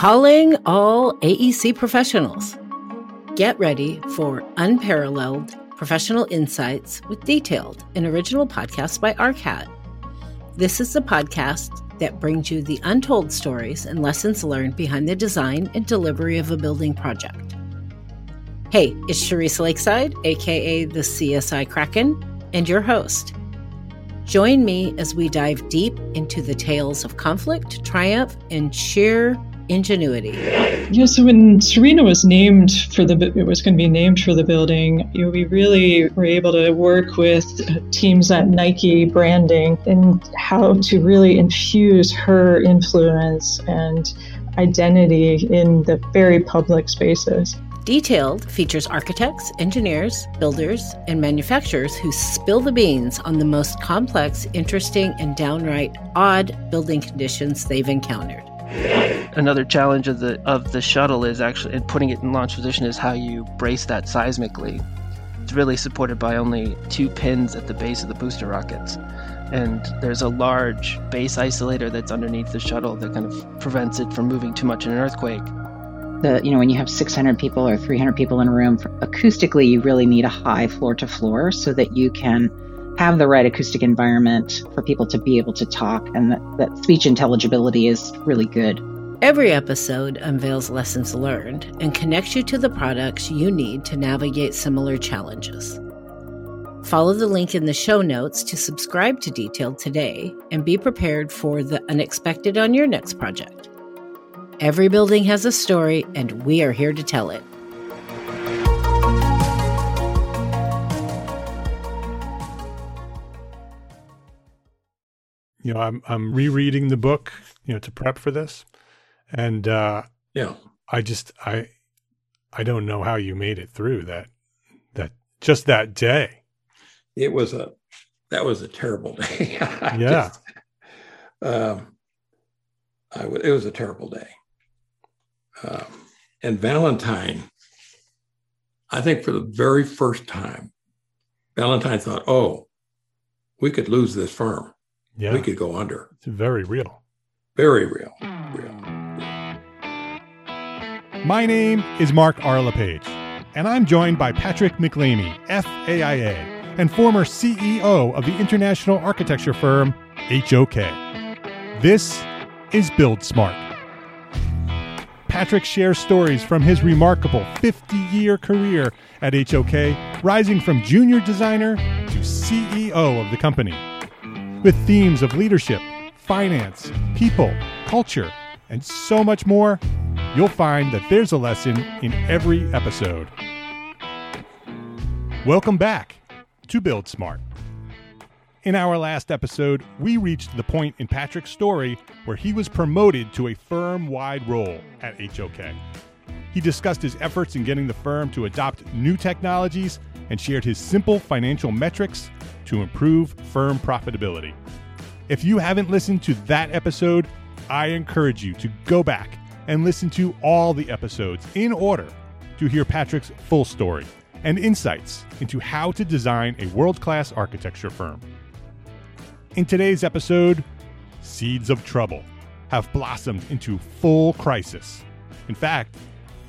Calling all AEC professionals. Get ready for unparalleled professional insights with detailed and original podcasts by ARCAT. This is the podcast that brings you the untold stories and lessons learned behind the design and delivery of a building project. Hey, it's Charisse Lakeside, aka the CSI Kraken, and your host. Join me as we dive deep into the tales of conflict, triumph, and sheer ingenuity. Yeah, so when Serena was named for the, it was going to be named for the building, you know, we really were able to work with teams at Nike branding and how to really infuse her influence and identity in the very public spaces. Detailed features architects, engineers, builders, and manufacturers who spill the beans on the most complex, interesting, and downright odd building conditions they've encountered. Another challenge of the of the shuttle is actually in putting it in launch position is how you brace that seismically. It's really supported by only two pins at the base of the booster rockets. And there's a large base isolator that's underneath the shuttle that kind of prevents it from moving too much in an earthquake. The, you know, when you have 600 people or 300 people in a room, acoustically, you really need a high floor to floor so that you can have the right acoustic environment for people to be able to talk and that, that speech intelligibility is really good. Every episode unveils lessons learned and connects you to the products you need to navigate similar challenges. Follow the link in the show notes to subscribe to Detailed today and be prepared for the unexpected on your next project. Every building has a story, and we are here to tell it. You know, I'm I'm rereading the book, you know, to prep for this, and uh, yeah, I just I I don't know how you made it through that that just that day. It was a that was a terrible day. yeah, just, um, I w- it was a terrible day, um, and Valentine. I think for the very first time, Valentine thought, "Oh, we could lose this firm." Yeah. we could go under. It's very real. Very real. Hmm. Real. My name is Mark R. LePage, and I'm joined by Patrick MacLeamy, FAIA, and former CEO of the international architecture firm HOK. This is Build Smart. Patrick shares stories from his remarkable 50 year career at HOK, rising from junior designer to CEO of the company with themes of leadership, finance, people, culture, and so much more, you'll find that there's a lesson in every episode. Welcome back to Build Smart. In our last episode, we reached the point in Patrick's story where he was promoted to a firm wide role at HOK. He discussed his efforts in getting the firm to adopt new technologies and shared his simple financial metrics to improve firm profitability. If you haven't listened to that episode, I encourage you to go back and listen to all the episodes in order to hear Patrick's full story and insights into how to design a world class architecture firm. In today's episode, seeds of trouble have blossomed into full crisis. In fact,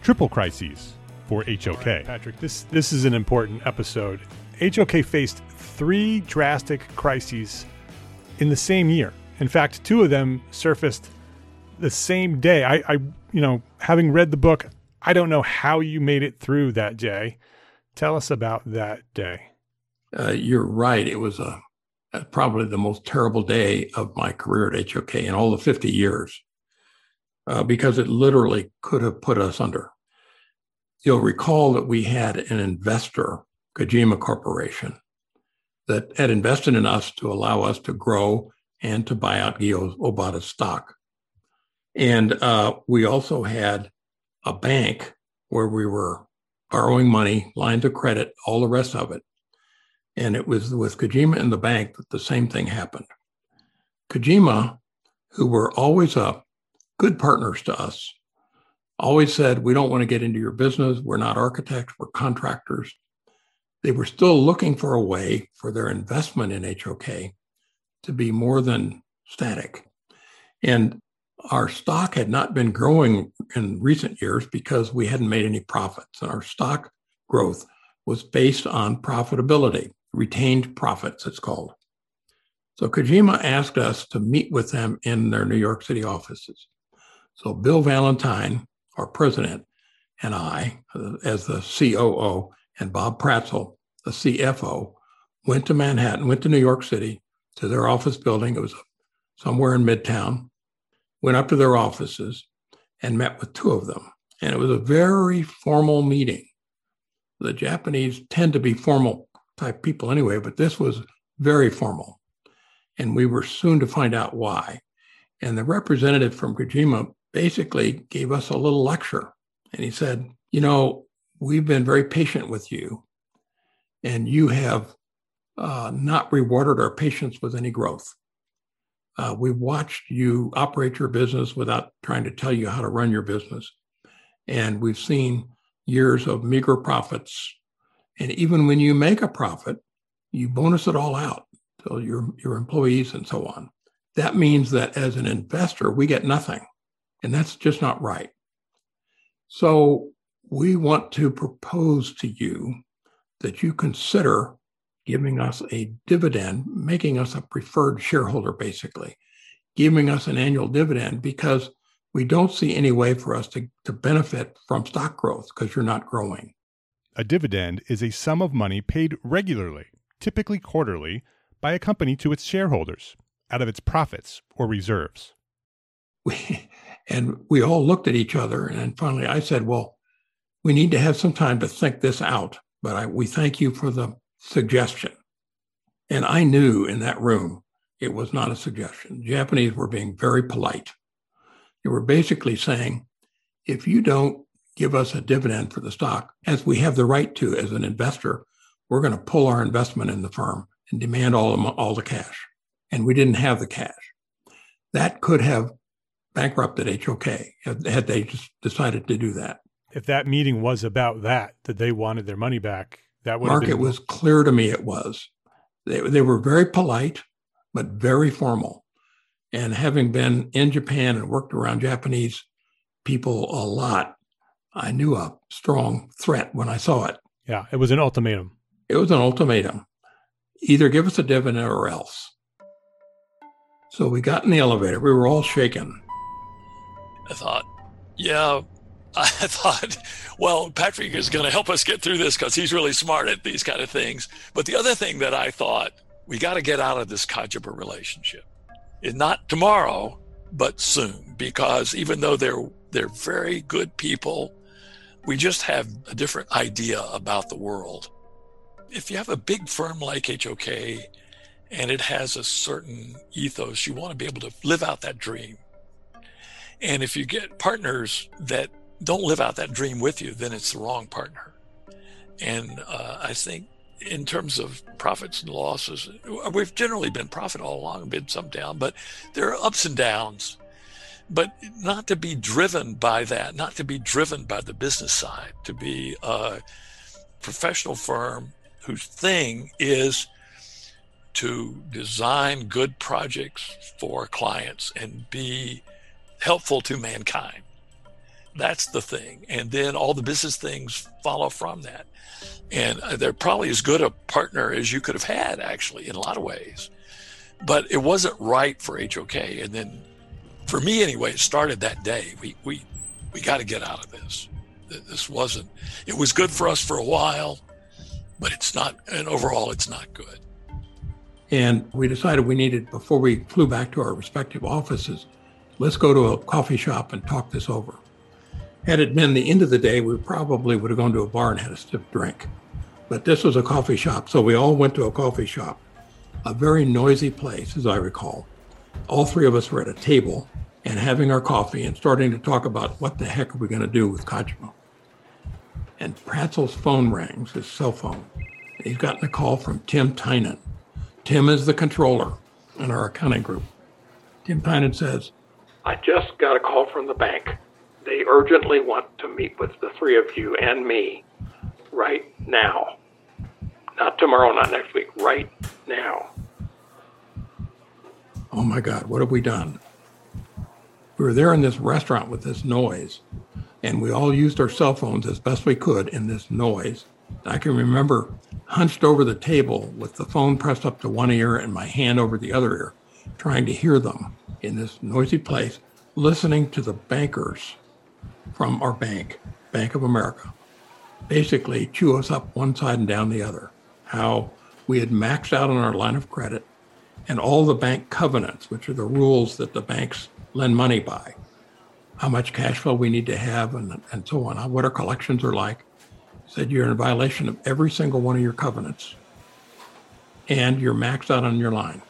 triple crises for HOK. Right, Patrick, this this is an important episode. HOK faced three drastic crises in the same year. In fact, two of them surfaced the same day. I, I you know, having read the book, I don't know how you made it through that day. Tell us about that day. Uh, you're right. It was a, probably the most terrible day of my career at HOK in all the 50 years, uh, because it literally could have put us under. You'll recall that we had an investor, Kajima Corporation, that had invested in us to allow us to grow and to buy out Gyo Obata's stock. And uh, we also had a bank where we were borrowing money, lines of credit, all the rest of it. And it was with Kajima and the bank that the same thing happened. Kajima, who were always a good partners to us, always said, We don't want to get into your business. We're not architects, we're contractors. They were still looking for a way for their investment in HOK to be more than static. And our stock had not been growing in recent years because we hadn't made any profits. And our stock growth was based on profitability, retained profits, it's called. So Kajima asked us to meet with them in their New York City offices. So Bill Valentine, our president, and I, uh, as the COO, and Bob Pratzel, the CFO, went to Manhattan, went to New York City to their office building. It was somewhere in Midtown. Went up to their offices and met with two of them. And it was a very formal meeting. The Japanese tend to be formal type people anyway, but this was very formal. And we were soon to find out why. And the representative from Kajima basically gave us a little lecture. And he said, You know, we've been very patient with you, and you have uh, not rewarded our patience with any growth. Uh, we've watched you operate your business without trying to tell you how to run your business. And we've seen years of meager profits. And even when you make a profit, you bonus it all out to your, your employees and so on. That means that as an investor, we get nothing. And that's just not right. So we want to propose to you that you consider giving us a dividend, making us a preferred shareholder, basically, giving us an annual dividend because we don't see any way for us to, to benefit from stock growth because you're not growing. A dividend is a sum of money paid regularly, typically quarterly, by a company to its shareholders out of its profits or reserves. We, and we all looked at each other, and finally I said, Well, we need to have some time to think this out, but I, we thank you for the suggestion. And I knew in that room it was not a suggestion. Japanese were being very polite. They were basically saying, if you don't give us a dividend for the stock, as we have the right to as an investor, we're going to pull our investment in the firm and demand all, the, all the cash. And we didn't have the cash. That could have bankrupted HOK had they just decided to do that. If that meeting was about that, that they wanted their money back, that would Mark, been... it was clear to me it was. They, they were very polite, but very formal. And having been in Japan and worked around Japanese people a lot, I knew a strong threat when I saw it. Yeah, it was an ultimatum. It was an ultimatum. Either give us a dividend or else. So we got in the elevator. We were all shaken. I thought, yeah, I thought, well, Patrick is going to help us get through this because he's really smart at these kind of things. But the other thing that I thought, we got to get out of this Kajima relationship. And not tomorrow, but soon, because even though they're they're very good people, we just have a different idea about the world. If you have a big firm like HOK and it has a certain ethos, you want to be able to live out that dream. And if you get partners that don't live out that dream with you, then it's the wrong partner. And uh, I think in terms of profits and losses, we've generally been profit all along, been some down, but there are ups and downs. But not to be driven by that, not to be driven by the business side, to be a professional firm whose thing is to design good projects for clients and be helpful to mankind. That's the thing. And then all the business things follow from that. And uh, they're probably as good a partner as you could have had, actually, in a lot of ways. But it wasn't right for HOK. And then, for me anyway, it started that day. We, we, we got to get out of this. This wasn't, it was good for us for a while, but it's not, and overall, it's not good. And we decided we needed, before we flew back to our respective offices, let's go to a coffee shop and talk this over. Had it been the end of the day, we probably would have gone to a bar and had a stiff drink. But this was a coffee shop, so we all went to a coffee shop, a very noisy place, as I recall. All three of us were at a table and having our coffee and starting to talk about what the heck are we going to do with Kajima. And Pratzel's phone rings, his cell phone. He's gotten a call from Tim Tynan. Tim is the controller in our accounting group. Tim Tynan says, I just got a call from the bank. They urgently want to meet with the three of you and me right now. Not tomorrow, not next week, right now. Oh my God, what have we done? We were there in this restaurant with this noise, and we all used our cell phones as best we could in this noise. I can remember hunched over the table with the phone pressed up to one ear and my hand over the other ear, trying to hear them in this noisy place, listening to the bankers from our bank, Bank of America, basically chew us up one side and down the other. How we had maxed out on our line of credit and all the bank covenants, which are the rules that the banks lend money by, how much cash flow we need to have, and, and so on, what our collections are like. Said you're in violation of every single one of your covenants, and you're maxed out on your line.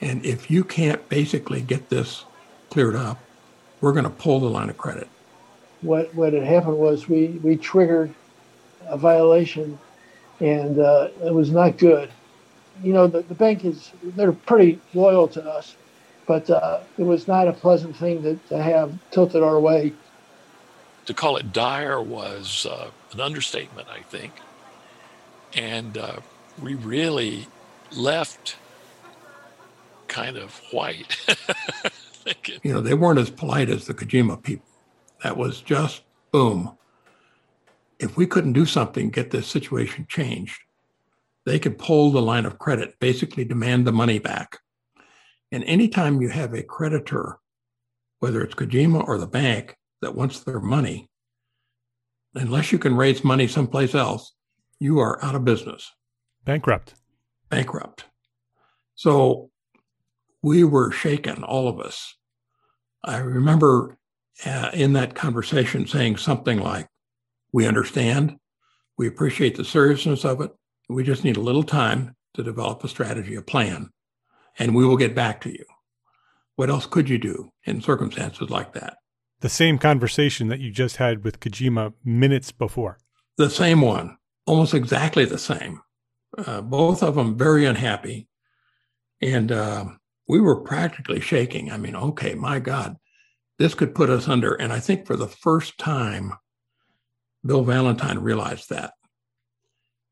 And if you can't basically get this cleared up, we're going to pull the line of credit. What what had happened was we we triggered a violation, and uh, it was not good. You know, the, the bank is they're pretty loyal to us, but uh, it was not a pleasant thing to, to have tilted our way. To call it dire was uh, an understatement, I think. And uh, we really left kind of white. you know, they weren't as polite as the Kajima people. That was just boom. If we couldn't do something, get this situation changed, they could pull the line of credit, basically demand the money back. And anytime you have a creditor, whether it's Kajima or the bank that wants their money, unless you can raise money someplace else, you are out of business. Bankrupt. Bankrupt. So we were shaken, all of us. I remember uh, in that conversation saying something like, We understand, we appreciate the seriousness of it. We just need a little time to develop a strategy, a plan, and we will get back to you. What else could you do in circumstances like that? The same conversation that you just had with Kajima minutes before. The same one, almost exactly the same. Uh, both of them very unhappy. And uh, we were practically shaking. I mean, okay, my God, this could put us under. And I think for the first time, Bill Valentine realized that.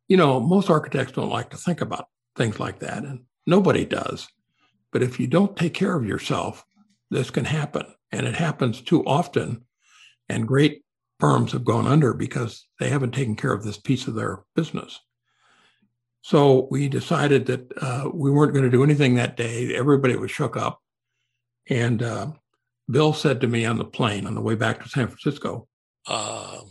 You know, most architects don't like to think about things like that, and nobody does. But if you don't take care of yourself, this can happen. And it happens too often. And great firms have gone under because they haven't taken care of this piece of their business. So we decided that uh, we weren't going to do anything that day. Everybody was shook up. And uh, Bill said to me on the plane on the way back to San Francisco, um,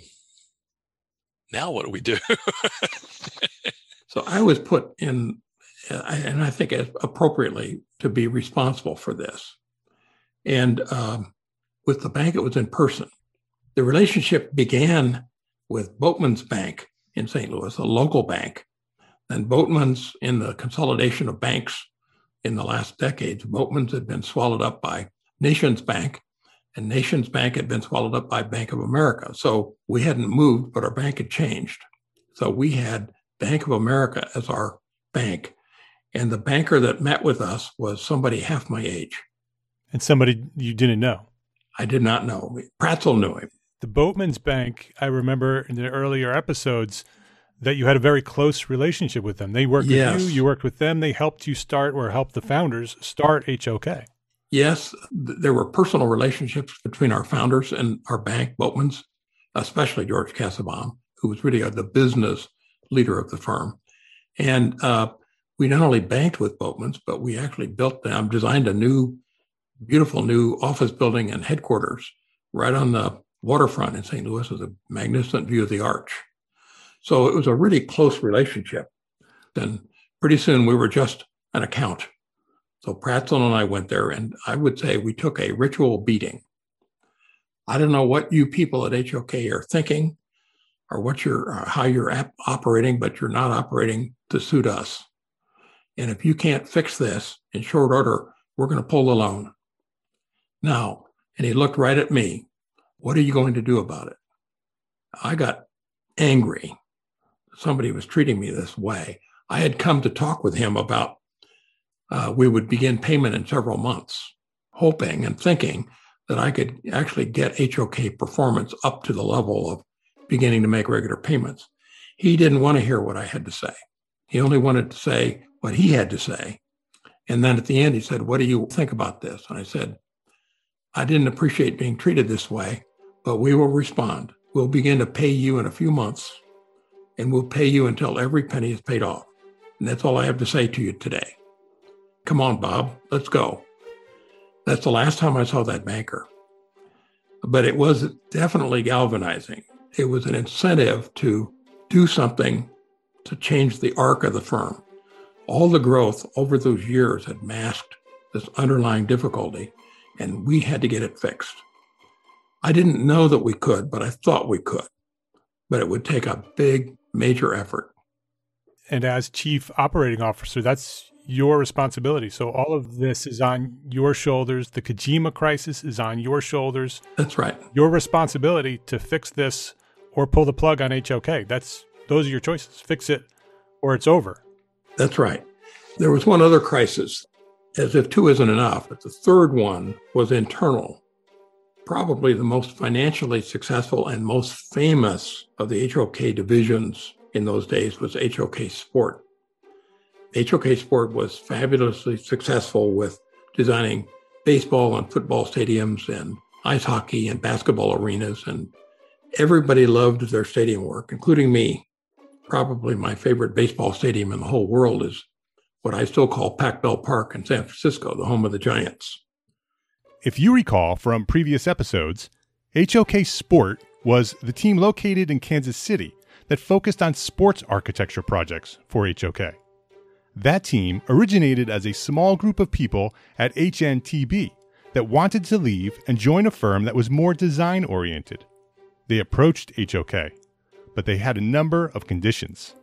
Now what do we do? so I was put in, uh, and I think appropriately, to be responsible for this. And um, with the bank, it was in person. The relationship began with Boatmen's Bank in St. Louis, a local bank and Boatmen's in the consolidation of banks in the last decades. Boatmen's had been swallowed up by Nations Bank, and Nations Bank had been swallowed up by Bank of America. So we hadn't moved, but our bank had changed. So we had Bank of America as our bank. And the banker that met with us was somebody half my age. And somebody you didn't know? I did not know. Praetzel knew him. The Boatmen's Bank, I remember in the earlier episodes, that you had a very close relationship with them. They worked yes. with you, you worked with them. They helped you start or helped the founders start HOK. Yes, there were personal relationships between our founders and our bank, Boatmen's, especially George Kassabaum, who was really the business leader of the firm. And uh, we not only banked with Boatmen's, but we actually built them, designed a new, beautiful new office building and headquarters right on the waterfront in St. Louis with a magnificent view of the arch. So it was a really close relationship. Then pretty soon we were just an account. So Praetzel and I went there, and I would say we took a ritual beating. I don't know what you people at HOK are thinking, or what you're, or uh, how you're ap- operating, but you're not operating to suit us. And if you can't fix this in short order, we're going to pull the loan. Now, and he looked right at me. What are you going to do about it? I got angry somebody was treating me this way. I had come to talk with him about uh, we would begin payment in several months, hoping and thinking that I could actually get HOK performance up to the level of beginning to make regular payments. He didn't want to hear what I had to say. He only wanted to say what he had to say. And then at the end, he said, What do you think about this? And I said, I didn't appreciate being treated this way, but we will respond. We'll begin to pay you in a few months, and we'll pay you until every penny is paid off. And that's all I have to say to you today. Come on, Bob, let's go. That's the last time I saw that banker. But it was definitely galvanizing. It was an incentive to do something to change the arc of the firm. All the growth over those years had masked this underlying difficulty, and we had to get it fixed. I didn't know that we could, but I thought we could. But it would take a big, major effort. And as chief operating officer, that's your responsibility. So all of this is on your shoulders. The Kajima crisis is on your shoulders. That's right. Your responsibility to fix this or pull the plug on HOK. That's those are your choices. Fix it or it's over. That's right. There was one other crisis, as if two isn't enough, but the third one was internal. Probably the most financially successful and most famous of the HOK divisions in those days was HOK Sport. HOK Sport was fabulously successful with designing baseball and football stadiums and ice hockey and basketball arenas. And everybody loved their stadium work, including me. Probably my favorite baseball stadium in the whole world is what I still call Pac Bell Park in San Francisco, the home of the Giants. If you recall from previous episodes, HOK Sport was the team located in Kansas City that focused on sports architecture projects for HOK. That team originated as a small group of people at HNTB that wanted to leave and join a firm that was more design oriented. They approached HOK, but they had a number of conditions.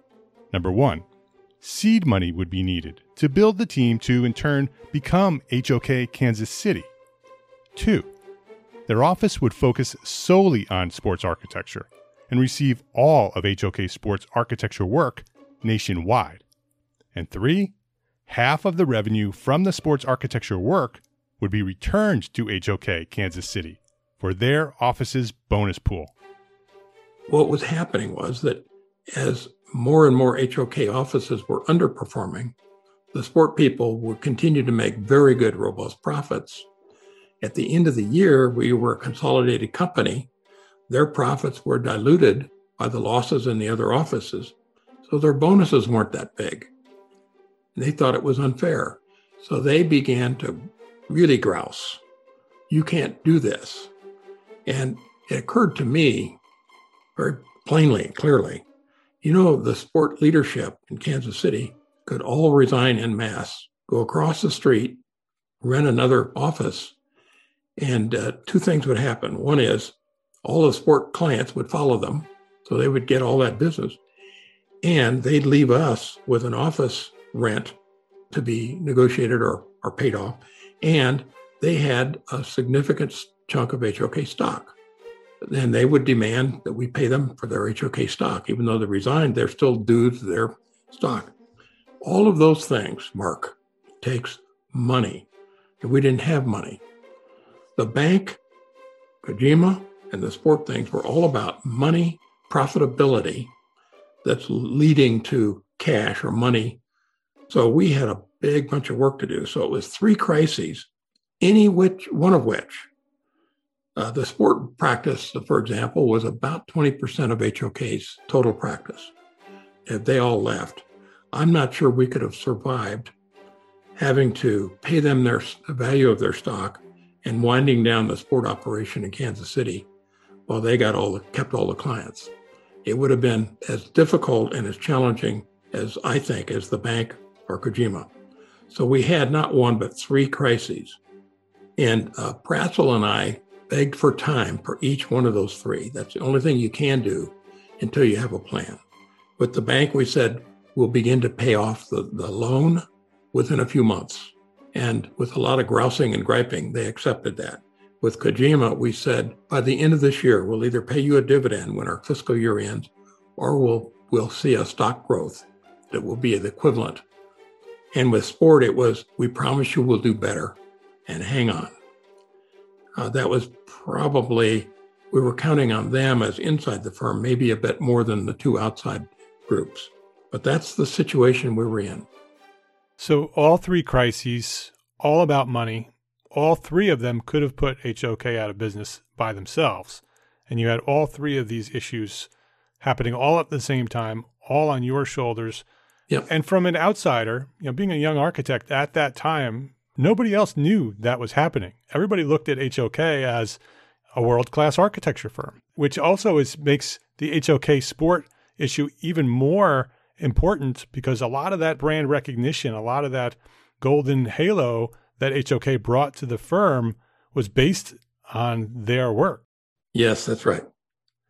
Number one, seed money would be needed to build the team to, in turn, become HOK Kansas City. Two, their office would focus solely on sports architecture and receive all of HOK sports architecture work nationwide. And three, half of the revenue from the sports architecture work would be returned to HOK Kansas City for their office's bonus pool. What was happening was that as more and more HOK offices were underperforming, the sport people would continue to make very good, robust profits. At the end of the year, we were a consolidated company. Their profits were diluted by the losses in the other offices, so their bonuses weren't that big. They thought it was unfair. So they began to really grouse. You can't do this. And it occurred to me very plainly, clearly, you know, the sport leadership in Kansas City could all resign en masse, go across the street, rent another office, and uh, two things would happen. One is all the sport clients would follow them, so they would get all that business, and they'd leave us with an office rent to be negotiated or, or paid off. And they had a significant chunk of HOK stock. And they would demand that we pay them for their HOK stock. Even though they resigned, they're still due to their stock. All of those things, Mark, takes money. And we didn't have money. The bank, Kajima, and the sport things were all about money, profitability that's leading to cash or money so we had a big bunch of work to do. So it was three crises, any which one of which uh, the sport practice, for example, was about 20% of HOK's total practice. If they all left, I'm not sure we could have survived having to pay them their the value of their stock and winding down the sport operation in Kansas City while they got all the, kept all the clients. It would have been as difficult and as challenging as I think as the bank or Kajima. So we had not one, but three crises. And uh, Praetzel and I begged for time for each one of those three. That's the only thing you can do until you have a plan. With the bank, we said we'll begin to pay off the, the loan within a few months. And with a lot of grousing and griping, they accepted that. With Kajima, we said by the end of this year, we'll either pay you a dividend when our fiscal year ends, or we'll we'll see a stock growth that will be the equivalent and with sport, it was, we promise you we'll do better and hang on. Uh, that was probably, we were counting on them as inside the firm, maybe a bit more than the two outside groups. But that's the situation we were in. So, all three crises, all about money, all three of them could have put HOK out of business by themselves. And you had all three of these issues happening all at the same time, all on your shoulders. Yep. And from an outsider, you know, being a young architect at that time, nobody else knew that was happening. Everybody looked at HOK as a world-class architecture firm, which also is makes the HOK sport issue even more important because a lot of that brand recognition, a lot of that golden halo that HOK brought to the firm was based on their work. Yes, that's right.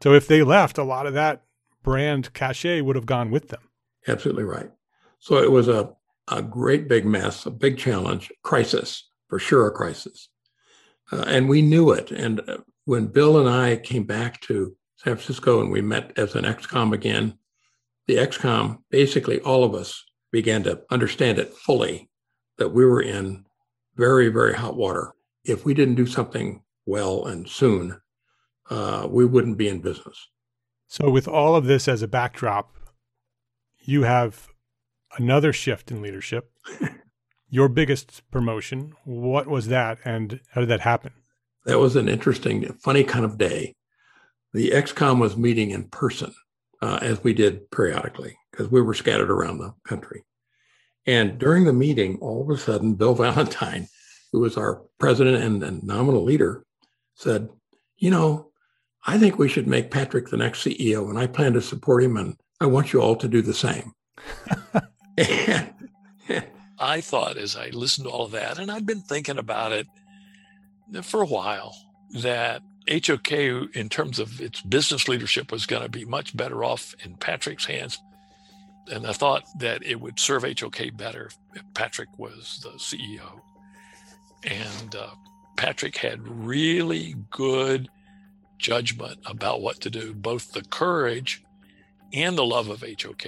So if they left, a lot of that brand cachet would have gone with them. Absolutely right. So it was a, a great big mess, a big challenge, crisis, for sure, a crisis. Uh, and we knew it. And uh, when Bill and I came back to San Francisco and we met as an XCOM again, the XCOM, basically all of us began to understand it fully that we were in very, very hot water. If we didn't do something well and soon, uh, we wouldn't be in business. So, with all of this as a backdrop, you have another shift in leadership. Your biggest promotion, what was that and how did that happen? That was an interesting, funny kind of day. The XCOM was meeting in person, uh, as we did periodically, because we were scattered around the country. And during the meeting, all of a sudden, Bill Valentine, who was our president and, and nominal leader, said, You know, I think we should make Patrick the next CEO, and I plan to support him, and I want you all to do the same. I thought as I listened to all of that, and I'd been thinking about it for a while, that HOK, in terms of its business leadership, was going to be much better off in Patrick's hands and I thought that it would serve HOK better if Patrick was the CEO. And uh, Patrick had really good judgment about what to do, both the courage and the love of HOK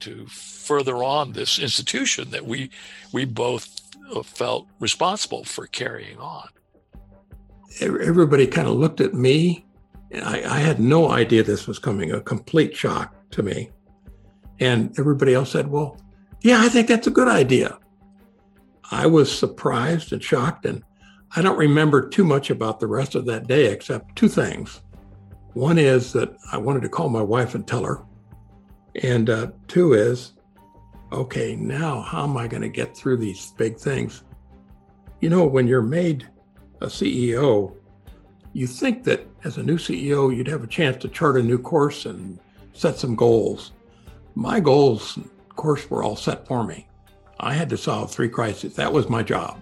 to further on this institution that we we both uh, felt responsible for carrying on. Everybody kind of looked at me. I, I had no idea this was coming, a complete shock to me. And everybody else said, well, yeah, I think that's a good idea. I was surprised and shocked, and I don't remember too much about the rest of that day except two things. One is that I wanted to call my wife and tell her. And uh, two is, okay, now how am I going to get through these big things? You know, when you're made a CEO, you think that as a new CEO, you'd have a chance to chart a new course and set some goals my goals, of course, were all set for me. I had to solve three crises. That was my job.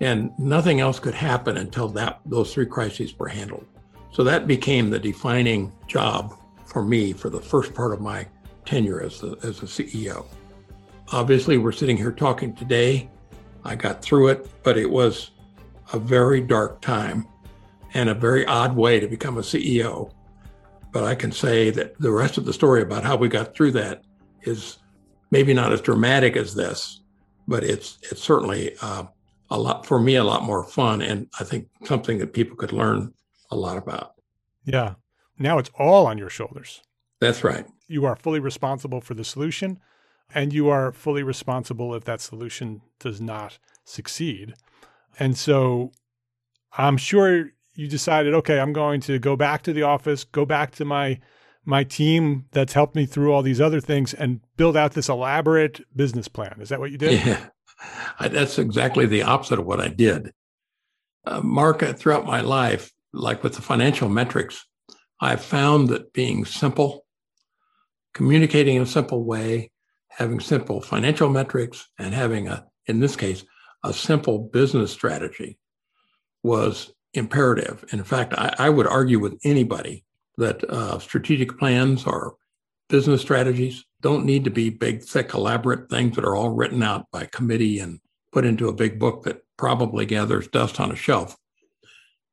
And nothing else could happen until that those three crises were handled. So that became the defining job for me for the first part of my tenure as the, as a CEO. Obviously, we're sitting here talking today. I got through it, but it was a very dark time and a very odd way to become a CEO. But I can say that the rest of the story about how we got through that is maybe not as dramatic as this, but it's it's certainly uh, a lot for me a lot more fun, and I think something that people could learn a lot about. Yeah. Now it's all on your shoulders. That's right. You are fully responsible for the solution, and you are fully responsible if that solution does not succeed. And so I'm sure you decided, okay, I'm going to go back to the office, go back to my my team that's helped me through all these other things and build out this elaborate business plan. Is that what you did? Yeah, I, that's exactly the opposite of what I did. Uh, Mark, throughout my life, like with the financial metrics, I've found that being simple, communicating in a simple way, having simple financial metrics, and having a, in this case, a simple business strategy was imperative. In fact, I, I would argue with anybody that uh, strategic plans or business strategies don't need to be big, thick, elaborate things that are all written out by committee and put into a big book that probably gathers dust on a shelf.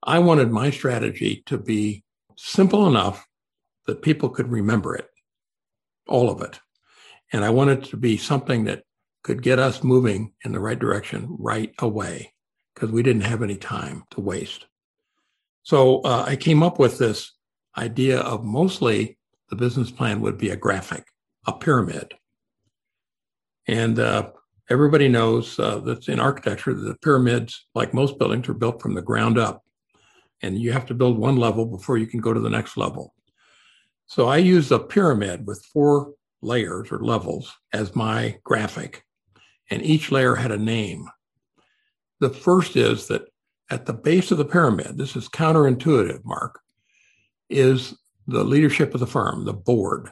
I wanted my strategy to be simple enough that people could remember it, all of it. And I wanted to be something that could get us moving in the right direction right away because we didn't have any time to waste. So uh, I came up with this idea of mostly the business plan would be a graphic, a pyramid. And uh, Everybody knows uh, that's in architecture the pyramids, like most buildings, are built from the ground up. And you have to build one level before you can go to the next level. So I use a pyramid with four layers or levels as my graphic, and each layer had a name. The first is that at the base of the pyramid, this is counterintuitive, Mark, is the leadership of the firm, the board,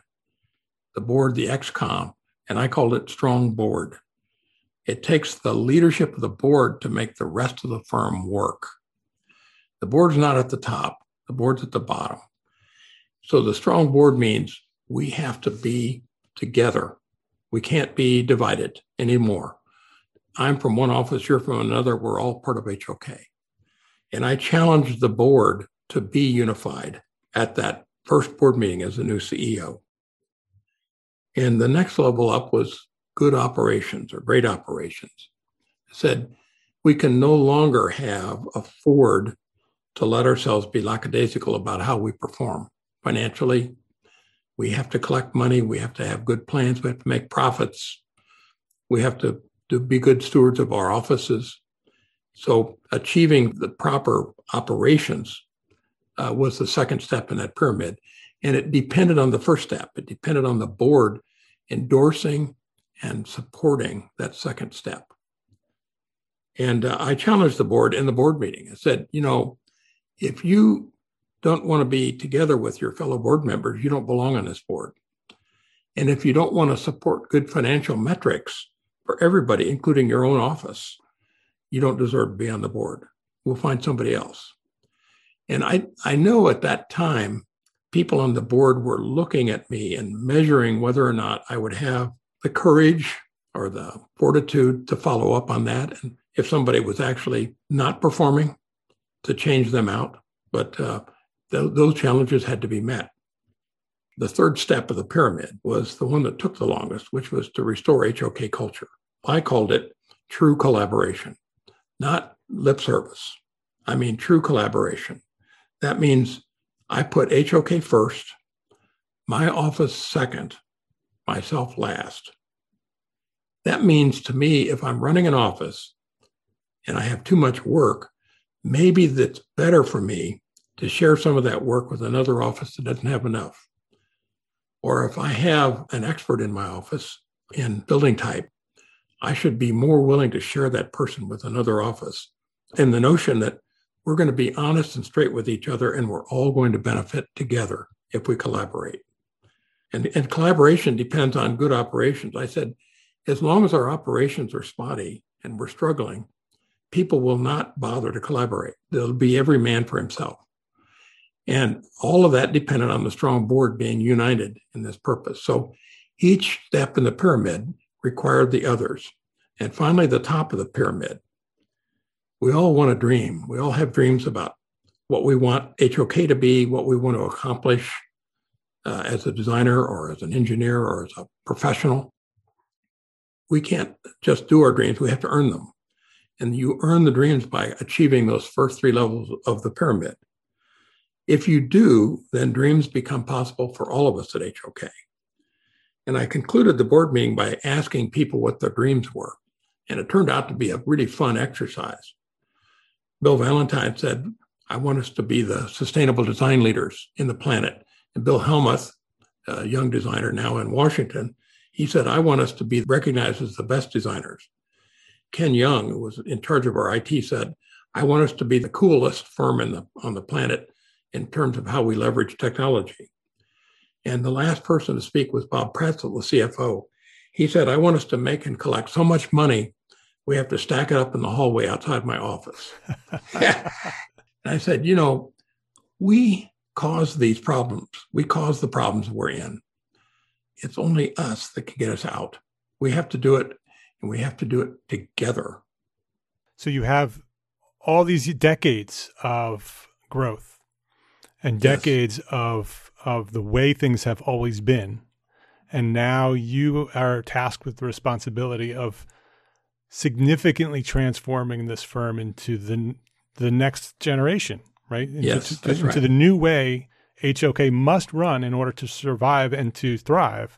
the board, the XCOM, and I called it strong board. It takes the leadership of the board to make the rest of the firm work. The board's not at the top, the board's at the bottom. So the strong board means we have to be together. We can't be divided anymore. I'm from one office, you're from another. We're all part of HOK. And I challenged the board to be unified at that first board meeting as the new CEO. And the next level up was good operations or great operations. I said, we can no longer have afford to let ourselves be lackadaisical about how we perform financially. We have to collect money. We have to have good plans. We have to make profits. We have to, to be good stewards of our offices. So achieving the proper operations uh, was the second step in that pyramid. And it depended on the first step. It depended on the board endorsing and supporting that second step. And uh, I challenged the board in the board meeting. I said, you know, if you don't want to be together with your fellow board members, you don't belong on this board. And if you don't want to support good financial metrics for everybody, including your own office, you don't deserve to be on the board. We'll find somebody else. And I, I know at that time, people on the board were looking at me and measuring whether or not I would have the courage or the fortitude to follow up on that. And if somebody was actually not performing, to change them out. But uh, th- those challenges had to be met. The third step of the pyramid was the one that took the longest, which was to restore HOK culture. I called it true collaboration, not lip service. I mean, true collaboration. That means I put HOK first, my office second, myself last. That means to me, if I'm running an office and I have too much work, maybe that's better for me to share some of that work with another office that doesn't have enough. Or if I have an expert in my office in building type, I should be more willing to share that person with another office. And the notion that we're going to be honest and straight with each other and we're all going to benefit together if we collaborate. And, and collaboration depends on good operations. I said, as long as our operations are spotty and we're struggling, people will not bother to collaborate. They'll be every man for himself. And all of that depended on the strong board being united in this purpose. So each step in the pyramid required the others. And finally, the top of the pyramid. We all want a dream. We all have dreams about what we want HOK to be, what we want to accomplish uh, as a designer or as an engineer or as a professional. We can't just do our dreams, we have to earn them. And you earn the dreams by achieving those first three levels of the pyramid. If you do, then dreams become possible for all of us at HOK. And I concluded the board meeting by asking people what their dreams were. And it turned out to be a really fun exercise. Bill Valentine said, I want us to be the sustainable design leaders in the planet. And Bill Hellmuth, a young designer now in Washington, he said, I want us to be recognized as the best designers. Ken Young, who was in charge of our IT, said, I want us to be the coolest firm in the, on the planet in terms of how we leverage technology. And the last person to speak was Bob Pratzel, the CFO. He said, I want us to make and collect so much money, we have to stack it up in the hallway outside my office. and I said, you know, we cause these problems. We cause the problems we're in. It's only us that can get us out. We have to do it, and we have to do it together. So you have all these decades of growth and decades yes. of of the way things have always been. And now you are tasked with the responsibility of significantly transforming this firm into the the next generation right? Into, yes, to, that's into right. the new way HOK must run in order to survive and to thrive.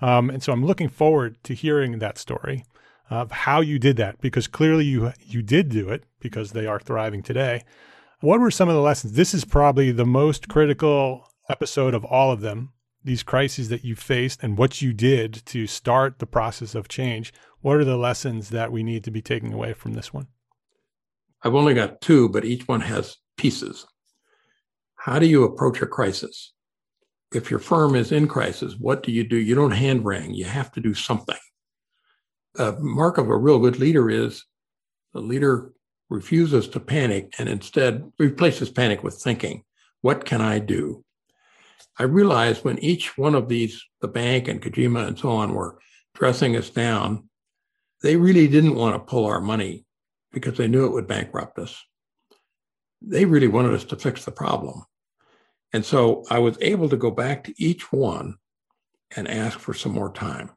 Um, and so I'm looking forward to hearing that story. Of how you did that because clearly you you did do it because they are thriving today. What were some of the lessons? This is probably the most critical episode of all of them. These crises that you faced and what you did to start the process of change. What are the lessons that we need to be taking away from this one? I've only got two, but each one has pieces. How do you approach a crisis? If your firm is in crisis, what do you do? You don't hand wring, you have to do something. A mark of a real good leader is the leader refuses to panic and instead replaces panic with thinking. What can I do? I realized when each one of these, the bank and Kajima and so on, were dressing us down, they really didn't want to pull our money because they knew it would bankrupt us. They really wanted us to fix the problem. And so I was able to go back to each one and ask for some more time.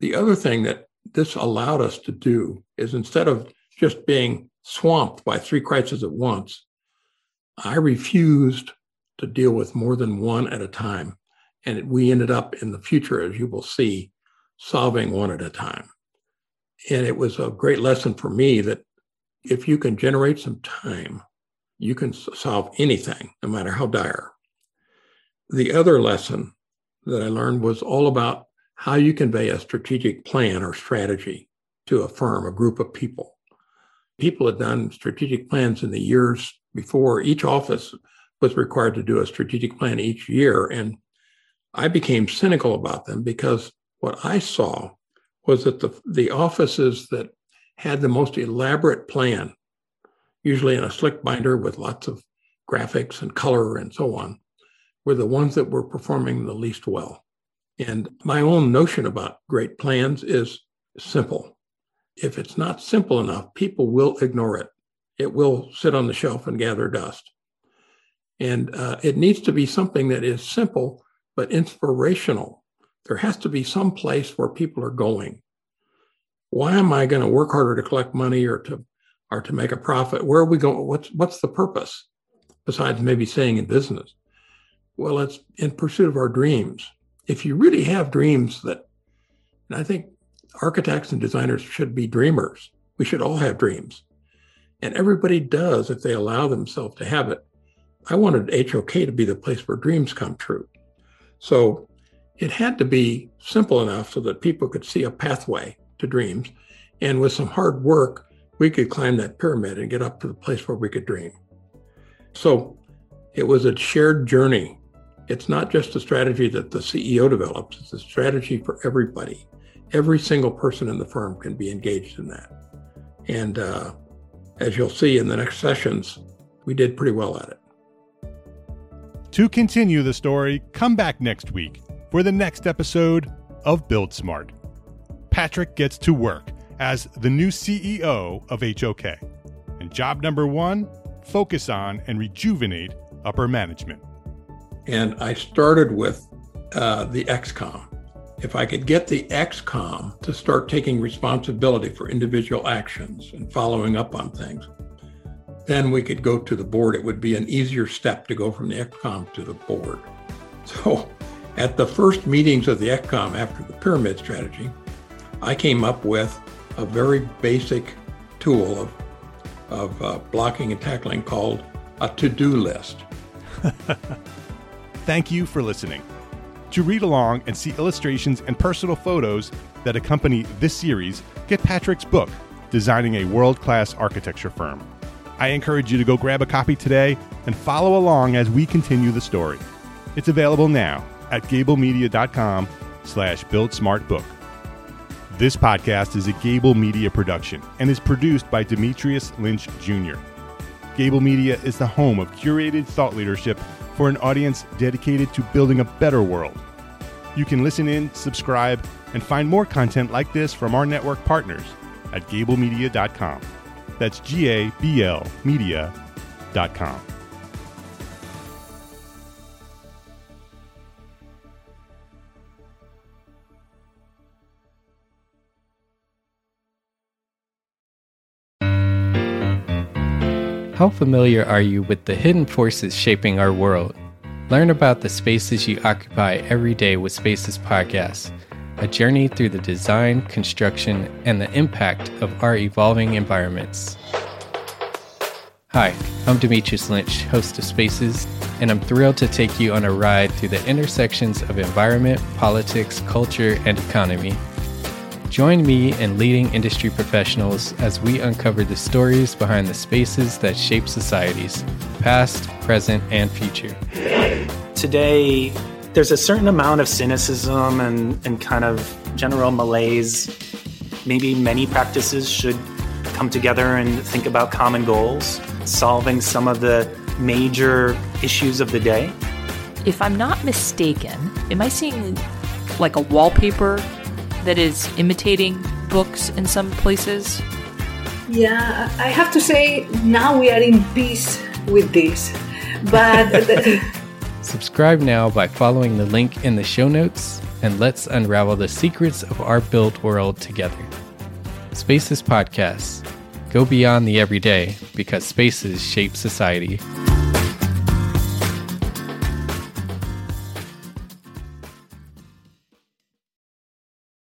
The other thing that this allowed us to do is instead of just being swamped by three crises at once, I refused to deal with more than one at a time. And we ended up in the future, as you will see, solving one at a time. And it was a great lesson for me that if you can generate some time, you can solve anything, no matter how dire. The other lesson that I learned was all about how you convey a strategic plan or strategy to a firm, a group of people people had done strategic plans in the years before. Each office was required to do a strategic plan each year. And I became cynical about them because what I saw was that the, the offices that had the most elaborate plan, usually in a slick binder with lots of graphics and color and so on, were the ones that were performing the least well. And my own notion about great plans is simple if it's not simple enough, people will ignore it. It will sit on the shelf and gather dust. And uh, it needs to be something that is simple but inspirational. There has to be some place where people are going. Why am I going to work harder to collect money or to or to make a profit? Where are we going? What's what's the purpose besides maybe staying in business? Well, it's in pursuit of our dreams. If you really have dreams that, and I think architects and designers should be dreamers. We should all have dreams. And everybody does if they allow themselves to have it. I wanted HOK to be the place where dreams come true. So it had to be simple enough so that people could see a pathway to dreams. And with some hard work, we could climb that pyramid and get up to the place where we could dream. So it was a shared journey. It's not just a strategy that the CEO develops, it's a strategy for everybody every single person in the firm can be engaged in that. And uh, as you'll see in the next sessions, we did pretty well at it. To continue the story, come back next week for the next episode of Build Smart. Patrick gets to work as the new CEO of HOK. And job number one focus on and rejuvenate upper management. And I started with uh, the XCOM if I could get the XCOM to start taking responsibility for individual actions and following up on things, then we could go to the board. It would be an easier step to go from the XCOM to the board. So at the first meetings of the XCOM after the pyramid strategy, I came up with a very basic tool of, of uh, blocking and tackling called a to-do list. Thank you for listening. To read along and see illustrations and personal photos that accompany this series, get Patrick's book, Designing a World Class Architecture Firm. I encourage you to go grab a copy today and follow along as we continue the story. It's available now at gablemedia.com slash buildsmartbook. This podcast is a Gable Media production and is produced by Demetrius Lynch Jr. Gable Media is the home of curated thought leadership for an audience dedicated to building a better world. You can listen in, subscribe, and find more content like this from our network partners at gablemedia.com. That's G A B L media.com. How familiar are you with the hidden forces shaping our world? Learn about the spaces you occupy every day with Spaces Podcast. a journey through the design, construction, and the impact of our evolving environments. Hi, I'm Demetrius Lynch, host of Spaces, and I'm thrilled to take you on a ride through the intersections of environment, politics, culture, and economy. Join me and leading industry professionals as we uncover the stories behind the spaces that shape societies, past, present, and future. Today, there's a certain amount of cynicism and, and kind of general malaise. Maybe many practices should come together and think about common goals, solving some of the major issues of the day. If I'm not mistaken, am I seeing like a wallpaper that is imitating books in some places? Yeah, I have to say now we are in peace with this. But subscribe now by following the link in the show notes and let's unravel the secrets of our built world together. Spaces Podcasts. Go beyond the everyday because spaces shape society.